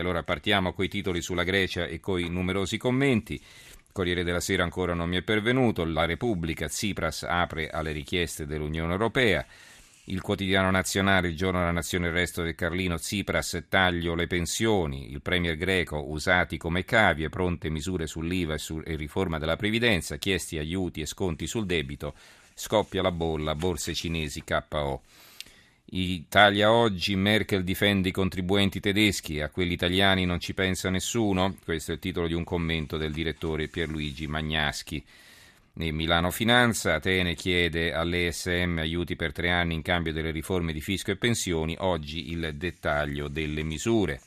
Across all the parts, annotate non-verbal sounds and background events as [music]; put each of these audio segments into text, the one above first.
Allora partiamo coi titoli sulla Grecia e coi numerosi commenti. Corriere della Sera ancora non mi è pervenuto. La Repubblica, Tsipras apre alle richieste dell'Unione Europea. Il quotidiano nazionale, il giorno della nazione, il resto del Carlino, Tsipras, taglio le pensioni, il premier greco usati come cavie, pronte misure sull'IVA e, su, e riforma della previdenza, chiesti aiuti e sconti sul debito, scoppia la bolla, borse cinesi KO. Italia oggi, Merkel difende i contribuenti tedeschi, a quelli italiani non ci pensa nessuno? Questo è il titolo di un commento del direttore Pierluigi Magnaschi. E Milano Finanza, Atene chiede all'ESM aiuti per tre anni in cambio delle riforme di fisco e pensioni, oggi il dettaglio delle misure.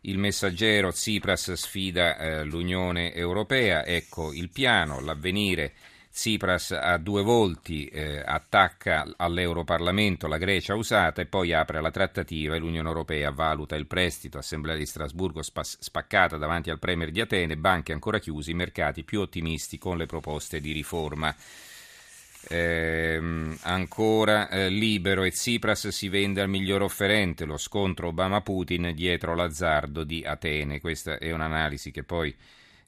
Il messaggero Tsipras sfida eh, l'Unione Europea, ecco il piano, l'avvenire Tsipras ha due volti, eh, attacca all'Europarlamento la Grecia usata e poi apre la trattativa e l'Unione Europea valuta il prestito, Assemblea di Strasburgo spas- spaccata davanti al Premier di Atene, banche ancora chiuse, mercati più ottimisti con le proposte di riforma. Eh, ancora eh, libero e Tsipras si vende al miglior offerente, lo scontro Obama-Putin dietro l'azzardo di Atene. Questa è un'analisi che poi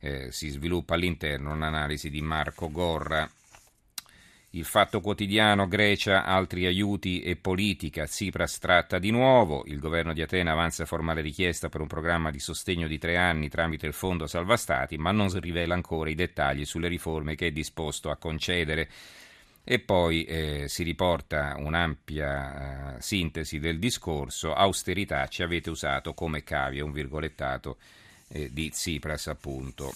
eh, si sviluppa all'interno un'analisi di Marco Gorra. Il fatto quotidiano Grecia, altri aiuti e politica. Tsipras tratta di nuovo. Il governo di Atene avanza formale richiesta per un programma di sostegno di tre anni tramite il fondo salva stati, ma non rivela ancora i dettagli sulle riforme che è disposto a concedere. E poi eh, si riporta un'ampia eh, sintesi del discorso. Austerità ci avete usato come cavia, un virgolettato eh, di Tsipras appunto.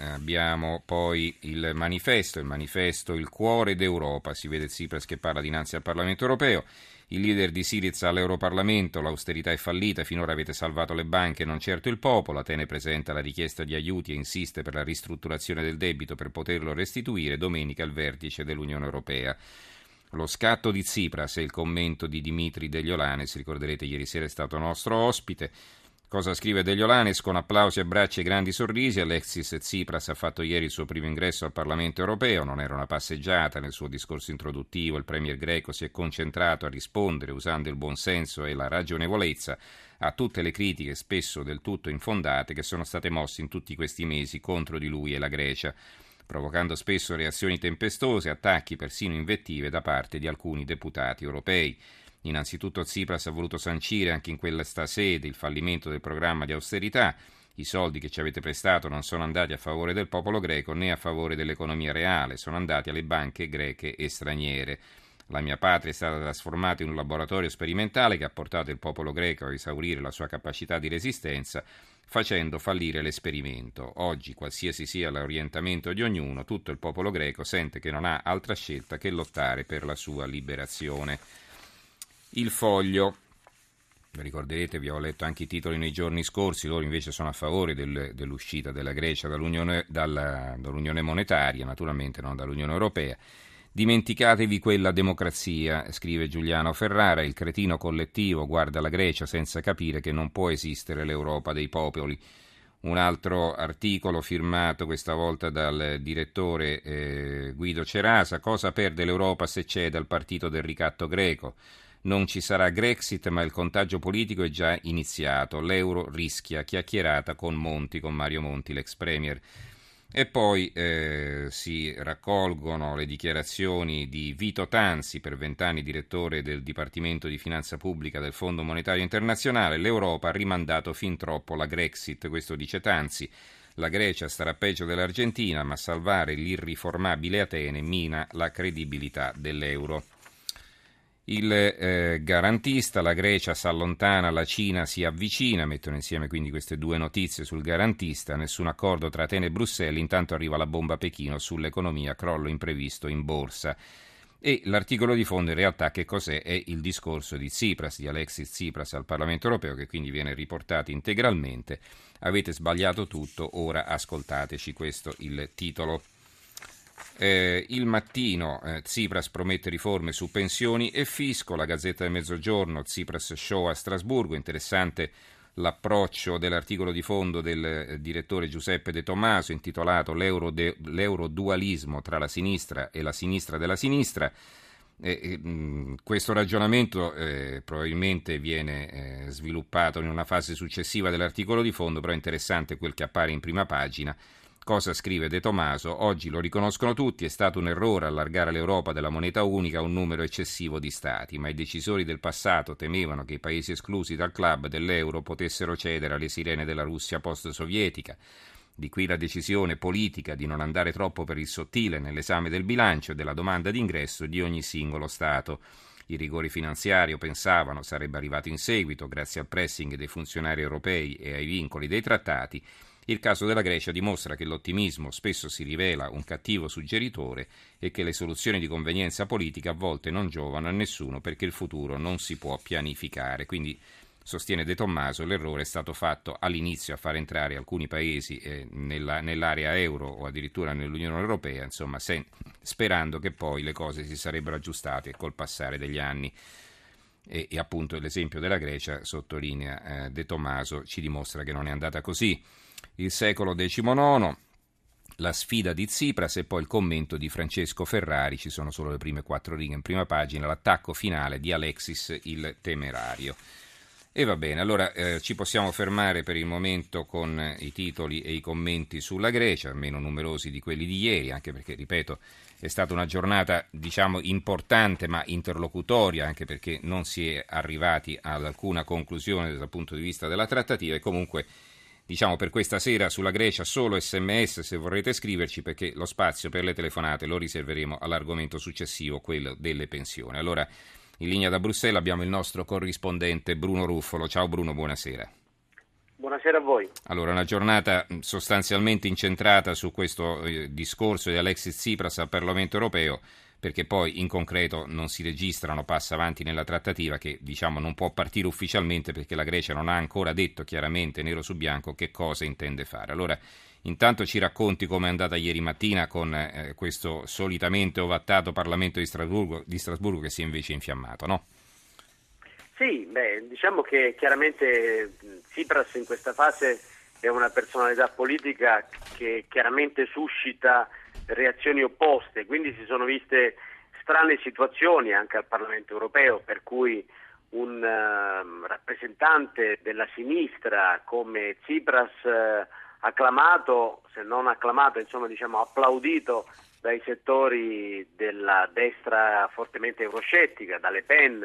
Abbiamo poi il manifesto, il manifesto Il cuore d'Europa, si vede Tsipras che parla dinanzi al Parlamento europeo, il leader di Siriza all'Europarlamento, l'austerità è fallita, finora avete salvato le banche, non certo il popolo, Atene presenta la richiesta di aiuti e insiste per la ristrutturazione del debito per poterlo restituire, domenica il vertice dell'Unione Europea. Lo scatto di Tsipras e il commento di Dimitri Degliolanes, ricorderete ieri sera è stato nostro ospite, Cosa scrive Degliolanes? Con applausi, abbracci e grandi sorrisi, Alexis Tsipras ha fatto ieri il suo primo ingresso al Parlamento europeo. Non era una passeggiata. Nel suo discorso introduttivo il premier greco si è concentrato a rispondere, usando il buonsenso e la ragionevolezza, a tutte le critiche, spesso del tutto infondate, che sono state mosse in tutti questi mesi contro di lui e la Grecia provocando spesso reazioni tempestose, attacchi, persino invettive da parte di alcuni deputati europei. Innanzitutto Tsipras ha voluto sancire anche in questa sede il fallimento del programma di austerità. I soldi che ci avete prestato non sono andati a favore del popolo greco né a favore dell'economia reale, sono andati alle banche greche e straniere. La mia patria è stata trasformata in un laboratorio sperimentale che ha portato il popolo greco a esaurire la sua capacità di resistenza, facendo fallire l'esperimento. Oggi, qualsiasi sia l'orientamento di ognuno, tutto il popolo greco sente che non ha altra scelta che lottare per la sua liberazione. Il foglio. Ricorderete, vi ho letto anche i titoli nei giorni scorsi, loro invece sono a favore del, dell'uscita della Grecia dall'Unione, dalla, dall'Unione monetaria, naturalmente non dall'Unione Europea. Dimenticatevi quella democrazia, scrive Giuliano Ferrara, il cretino collettivo guarda la Grecia senza capire che non può esistere l'Europa dei popoli. Un altro articolo firmato questa volta dal direttore eh, Guido Cerasa, cosa perde l'Europa se cede al partito del ricatto greco? Non ci sarà Grexit, ma il contagio politico è già iniziato. L'euro rischia chiacchierata con Monti, con Mario Monti, l'ex premier. E poi eh, si raccolgono le dichiarazioni di Vito Tanzi, per vent'anni direttore del Dipartimento di Finanza Pubblica del Fondo Monetario Internazionale. L'Europa ha rimandato fin troppo la Grexit, questo dice Tanzi. La Grecia starà peggio dell'Argentina, ma salvare l'irriformabile Atene mina la credibilità dell'euro. Il eh, garantista, la Grecia si allontana, la Cina si avvicina, mettono insieme quindi queste due notizie sul garantista, nessun accordo tra Atene e Bruxelles, intanto arriva la bomba a Pechino sull'economia, crollo imprevisto in borsa. E l'articolo di fondo in realtà che cos'è? È il discorso di Tsipras, di Alexis Tsipras al Parlamento europeo che quindi viene riportato integralmente. Avete sbagliato tutto, ora ascoltateci, questo il titolo. Eh, il mattino eh, Tsipras promette riforme su pensioni e fisco, la Gazzetta del Mezzogiorno, Tsipras show a Strasburgo, interessante l'approccio dell'articolo di fondo del eh, direttore Giuseppe De Tommaso intitolato L'euro de, L'eurodualismo tra la sinistra e la sinistra della sinistra. Eh, questo ragionamento eh, probabilmente viene eh, sviluppato in una fase successiva dell'articolo di fondo, però è interessante quel che appare in prima pagina. Cosa scrive De Tomaso? Oggi lo riconoscono tutti, è stato un errore allargare l'Europa della moneta unica a un numero eccessivo di stati, ma i decisori del passato temevano che i paesi esclusi dal club dell'euro potessero cedere alle sirene della Russia post-sovietica. Di qui la decisione politica di non andare troppo per il sottile nell'esame del bilancio e della domanda d'ingresso di ogni singolo Stato. I rigori finanziari, pensavano, sarebbe arrivato in seguito grazie al pressing dei funzionari europei e ai vincoli dei trattati. Il caso della Grecia dimostra che l'ottimismo spesso si rivela un cattivo suggeritore e che le soluzioni di convenienza politica a volte non giovano a nessuno perché il futuro non si può pianificare. Quindi sostiene De Tommaso, l'errore è stato fatto all'inizio a far entrare alcuni paesi eh, nella, nell'area euro o addirittura nell'Unione Europea, insomma, sen, sperando che poi le cose si sarebbero aggiustate col passare degli anni. E, e appunto l'esempio della Grecia, sottolinea eh, De Tommaso, ci dimostra che non è andata così. Il secolo XIX, la sfida di Tsipras e poi il commento di Francesco Ferrari, ci sono solo le prime quattro righe in prima pagina, l'attacco finale di Alexis il Temerario. E va bene, allora eh, ci possiamo fermare per il momento con i titoli e i commenti sulla Grecia, meno numerosi di quelli di ieri, anche perché, ripeto, è stata una giornata, diciamo, importante ma interlocutoria, anche perché non si è arrivati ad alcuna conclusione dal punto di vista della trattativa e comunque diciamo per questa sera sulla Grecia solo sms se vorrete scriverci perché lo spazio per le telefonate lo riserveremo all'argomento successivo, quello delle pensioni. Allora in linea da Bruxelles abbiamo il nostro corrispondente Bruno Ruffolo. Ciao Bruno, buonasera. Buonasera a voi. Allora, una giornata sostanzialmente incentrata su questo eh, discorso di Alexis Tsipras al Parlamento europeo, perché poi in concreto non si registrano passi avanti nella trattativa che diciamo non può partire ufficialmente perché la Grecia non ha ancora detto chiaramente nero su bianco che cosa intende fare. Allora, Intanto ci racconti come è andata ieri mattina con eh, questo solitamente ovattato Parlamento di Strasburgo, di Strasburgo, che si è invece infiammato, no? Sì, beh, diciamo che chiaramente Tsipras in questa fase è una personalità politica che chiaramente suscita reazioni opposte, quindi si sono viste strane situazioni anche al Parlamento europeo, per cui un uh, rappresentante della sinistra come Tsipras uh, acclamato, se non acclamato, insomma diciamo applaudito dai settori della destra fortemente euroscettica, dalle Pen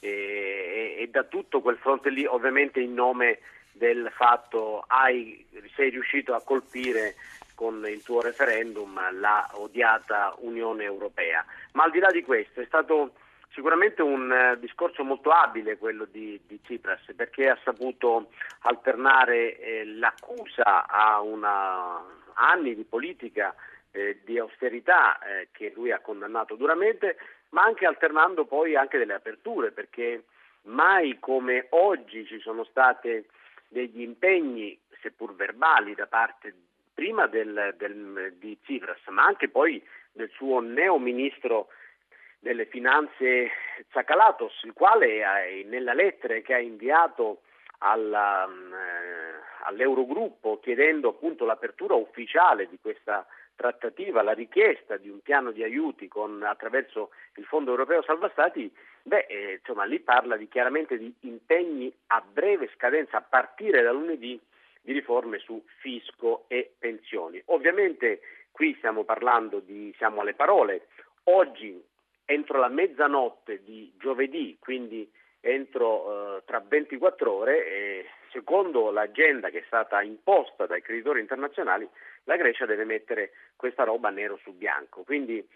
e, e, e, da tutto quel fronte lì, ovviamente in nome del fatto hai, sei riuscito a colpire con il tuo referendum la odiata Unione Europea. Ma al di là di questo è stato Sicuramente un eh, discorso molto abile quello di, di, Tsipras perché ha saputo alternare eh, l'accusa a una, anni di politica eh, di austerità eh, che lui ha condannato duramente, ma anche alternando poi anche delle aperture perché mai come oggi ci sono stati degli impegni, seppur verbali, da parte prima del, del, di Tsipras, ma anche poi del suo neo ministro delle finanze Zakalatos, il quale nella lettera che ha inviato alla, eh, all'Eurogruppo chiedendo appunto l'apertura ufficiale di questa trattativa, la richiesta di un piano di aiuti con, attraverso il Fondo Europeo Salva Stati, beh, eh, insomma, lì parla di, chiaramente di impegni a breve scadenza a partire da lunedì di riforme su fisco e pensioni. Ovviamente qui stiamo parlando di, siamo alle parole, oggi entro la mezzanotte di giovedì, quindi entro eh, tra 24 ore, e secondo l'agenda che è stata imposta dai creditori internazionali, la Grecia deve mettere questa roba nero su bianco. Quindi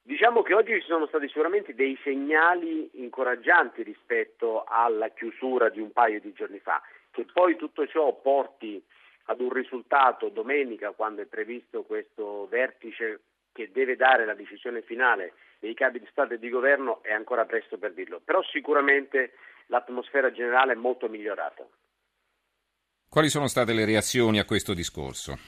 diciamo che oggi ci sono stati sicuramente dei segnali incoraggianti rispetto alla chiusura di un paio di giorni fa, che poi tutto ciò porti ad un risultato domenica quando è previsto questo vertice che deve dare la decisione finale dei capi di Stato e di Governo è ancora presto per dirlo, però sicuramente l'atmosfera generale è molto migliorata. Quali sono state le reazioni a questo discorso?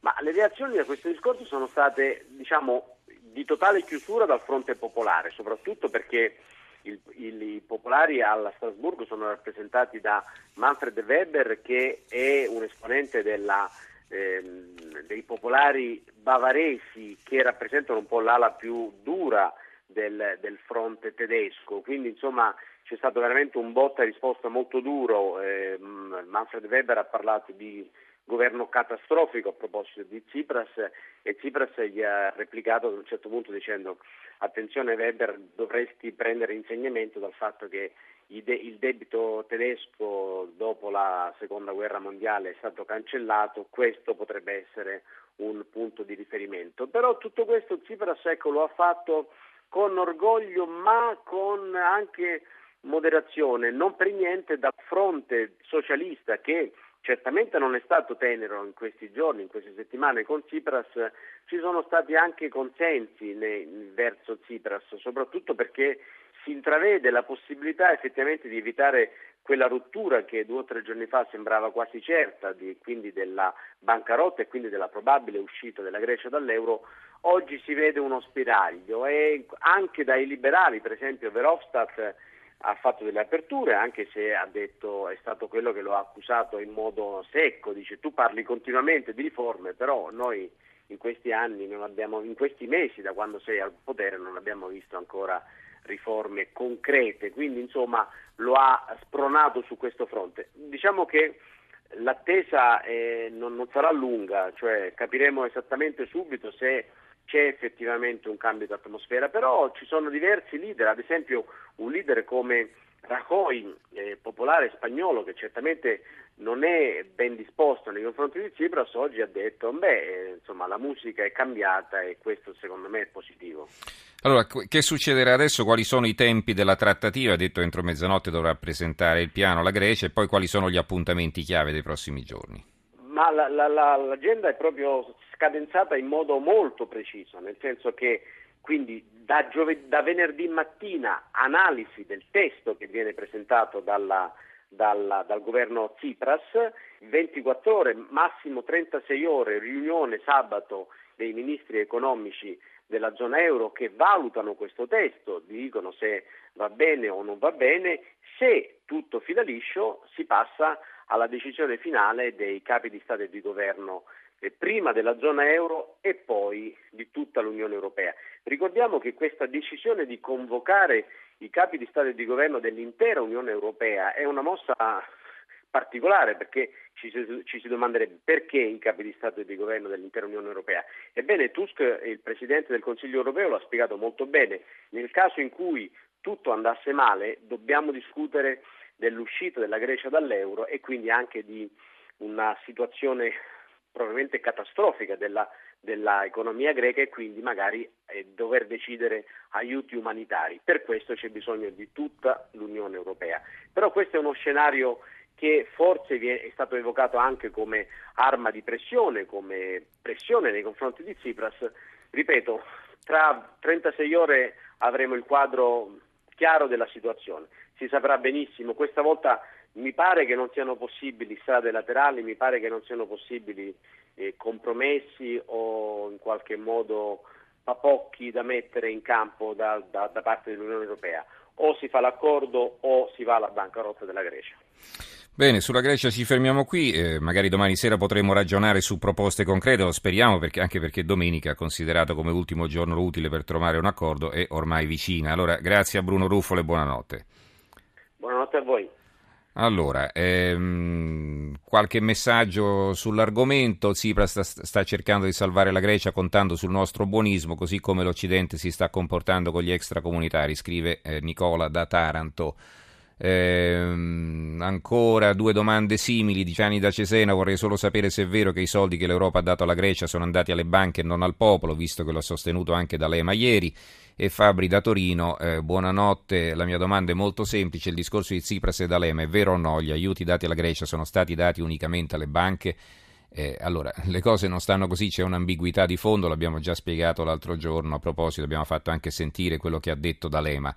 Ma le reazioni a questo discorso sono state, diciamo, di totale chiusura dal fronte popolare, soprattutto perché il, il, i popolari alla Strasburgo sono rappresentati da Manfred Weber, che è un esponente della ehm, dei popolari bavaresi che rappresentano un po' l'ala più dura del, del fronte tedesco. Quindi insomma c'è stato veramente un botta e risposta molto duro. Eh, Manfred Weber ha parlato di governo catastrofico a proposito di Tsipras e Tsipras gli ha replicato ad un certo punto dicendo attenzione Weber dovresti prendere insegnamento dal fatto che il debito tedesco dopo la seconda guerra mondiale è stato cancellato, questo potrebbe essere un punto di riferimento. Però tutto questo Tsipras ecco, lo ha fatto con orgoglio ma con anche moderazione, non per niente dal fronte socialista che certamente non è stato tenero in questi giorni, in queste settimane con Tsipras, ci sono stati anche consensi nei, verso Tsipras, soprattutto perché si intravede la possibilità effettivamente di evitare quella rottura che due o tre giorni fa sembrava quasi certa, di, quindi della bancarotta e quindi della probabile uscita della Grecia dall'euro, oggi si vede uno spiraglio e anche dai liberali, per esempio Verhofstadt ha fatto delle aperture, anche se ha detto, è stato quello che lo ha accusato in modo secco, dice tu parli continuamente di riforme, però noi in questi anni, abbiamo, in questi mesi da quando sei al potere non abbiamo visto ancora riforme concrete, quindi insomma lo ha spronato su questo fronte. Diciamo che l'attesa eh, non, non sarà lunga, cioè capiremo esattamente subito se c'è effettivamente un cambio di atmosfera, però ci sono diversi leader, ad esempio un leader come Rajoy, eh, popolare spagnolo, che certamente non è ben disposto nei confronti di Tsipras, oggi ha detto, beh, eh, insomma, la musica è cambiata e questo secondo me è positivo. Allora, che succederà adesso? Quali sono i tempi della trattativa? Ha detto entro mezzanotte dovrà presentare il piano la Grecia e poi quali sono gli appuntamenti chiave dei prossimi giorni? Ma la, la, la, l'agenda è proprio scadenzata in modo molto preciso, nel senso che quindi da, giove- da venerdì mattina analisi del testo che viene presentato dalla, dalla, dal governo Tsipras, 24 ore, massimo 36 ore, riunione sabato dei ministri economici della zona euro che valutano questo testo, dicono se va bene o non va bene, se tutto fila liscio si passa alla decisione finale dei capi di Stato e di governo eh, prima della zona euro e poi di tutta l'Unione Europea. Ricordiamo che questa decisione di convocare i capi di Stato e di governo dell'intera Unione Europea è una mossa particolare perché ci ci si, domanderebbe perché i capi di Stato e di governo dell'intera Unione Europea. Ebbene, Tusk, il Presidente del Consiglio europeo, l'ha spiegato molto bene. Nel caso in cui tutto andasse male, dobbiamo discutere dell'uscita della Grecia dall'euro e quindi anche di una situazione probabilmente catastrofica della, dell'economia greca e quindi magari eh, dover decidere aiuti umanitari. Per questo c'è bisogno di tutta l'Unione Europea. Però questo è uno scenario che forse è stato evocato anche come arma di pressione, come pressione nei confronti di Tsipras. Ripeto, tra 36 ore avremo il quadro chiaro della situazione. Si saprà benissimo, questa volta mi pare che non siano possibili strade laterali, mi pare che non siano possibili eh, compromessi o in qualche modo papocchi da mettere in campo da, da, da parte dell'Unione Europea. O si fa l'accordo o si va alla bancarotta della Grecia. Bene, sulla Grecia ci fermiamo qui, eh, magari domani sera potremo ragionare su proposte concrete, lo speriamo, perché, anche perché domenica, considerato come ultimo giorno utile per trovare un accordo, è ormai vicina. Allora, grazie a Bruno Ruffolo e buonanotte. Buonanotte a voi. Allora, ehm, qualche messaggio sull'argomento. Tsipras sta, sta, cercando di salvare la Grecia contando sul nostro buonismo, così come l'Occidente si sta comportando con gli extracomunitari, scrive eh, Nicola da Taranto. Eh, ancora due domande simili di Gianni da Cesena. Vorrei solo sapere se è vero che i soldi che l'Europa ha dato alla Grecia sono andati alle banche e non al popolo, visto che l'ho sostenuto anche da Lema ieri. E Fabri da Torino, eh, buonanotte. La mia domanda è molto semplice: il discorso di Tsipras e D'Alema è vero o no? Gli aiuti dati alla Grecia sono stati dati unicamente alle banche? Eh, allora, [laughs] le cose non stanno così, c'è un'ambiguità di fondo, l'abbiamo già spiegato l'altro giorno, a proposito abbiamo fatto anche sentire quello che ha detto D'Alema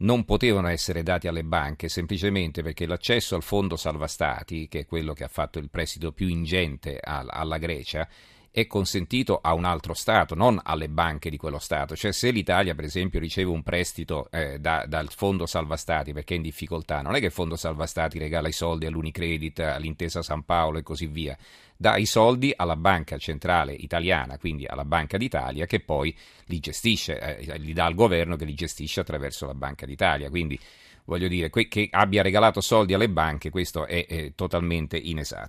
non potevano essere dati alle banche semplicemente perché l'accesso al fondo salva stati, che è quello che ha fatto il prestito più ingente alla Grecia, è consentito a un altro Stato, non alle banche di quello Stato. Cioè se l'Italia, per esempio, riceve un prestito eh, da, dal Fondo Salva Stati perché è in difficoltà, non è che il Fondo Salva Stati regala i soldi all'Unicredit, all'Intesa San Paolo e così via. Dà i soldi alla banca centrale italiana, quindi alla Banca d'Italia, che poi li gestisce, eh, li dà al governo che li gestisce attraverso la Banca d'Italia. Quindi voglio dire, che abbia regalato soldi alle banche, questo è, è totalmente inesatto.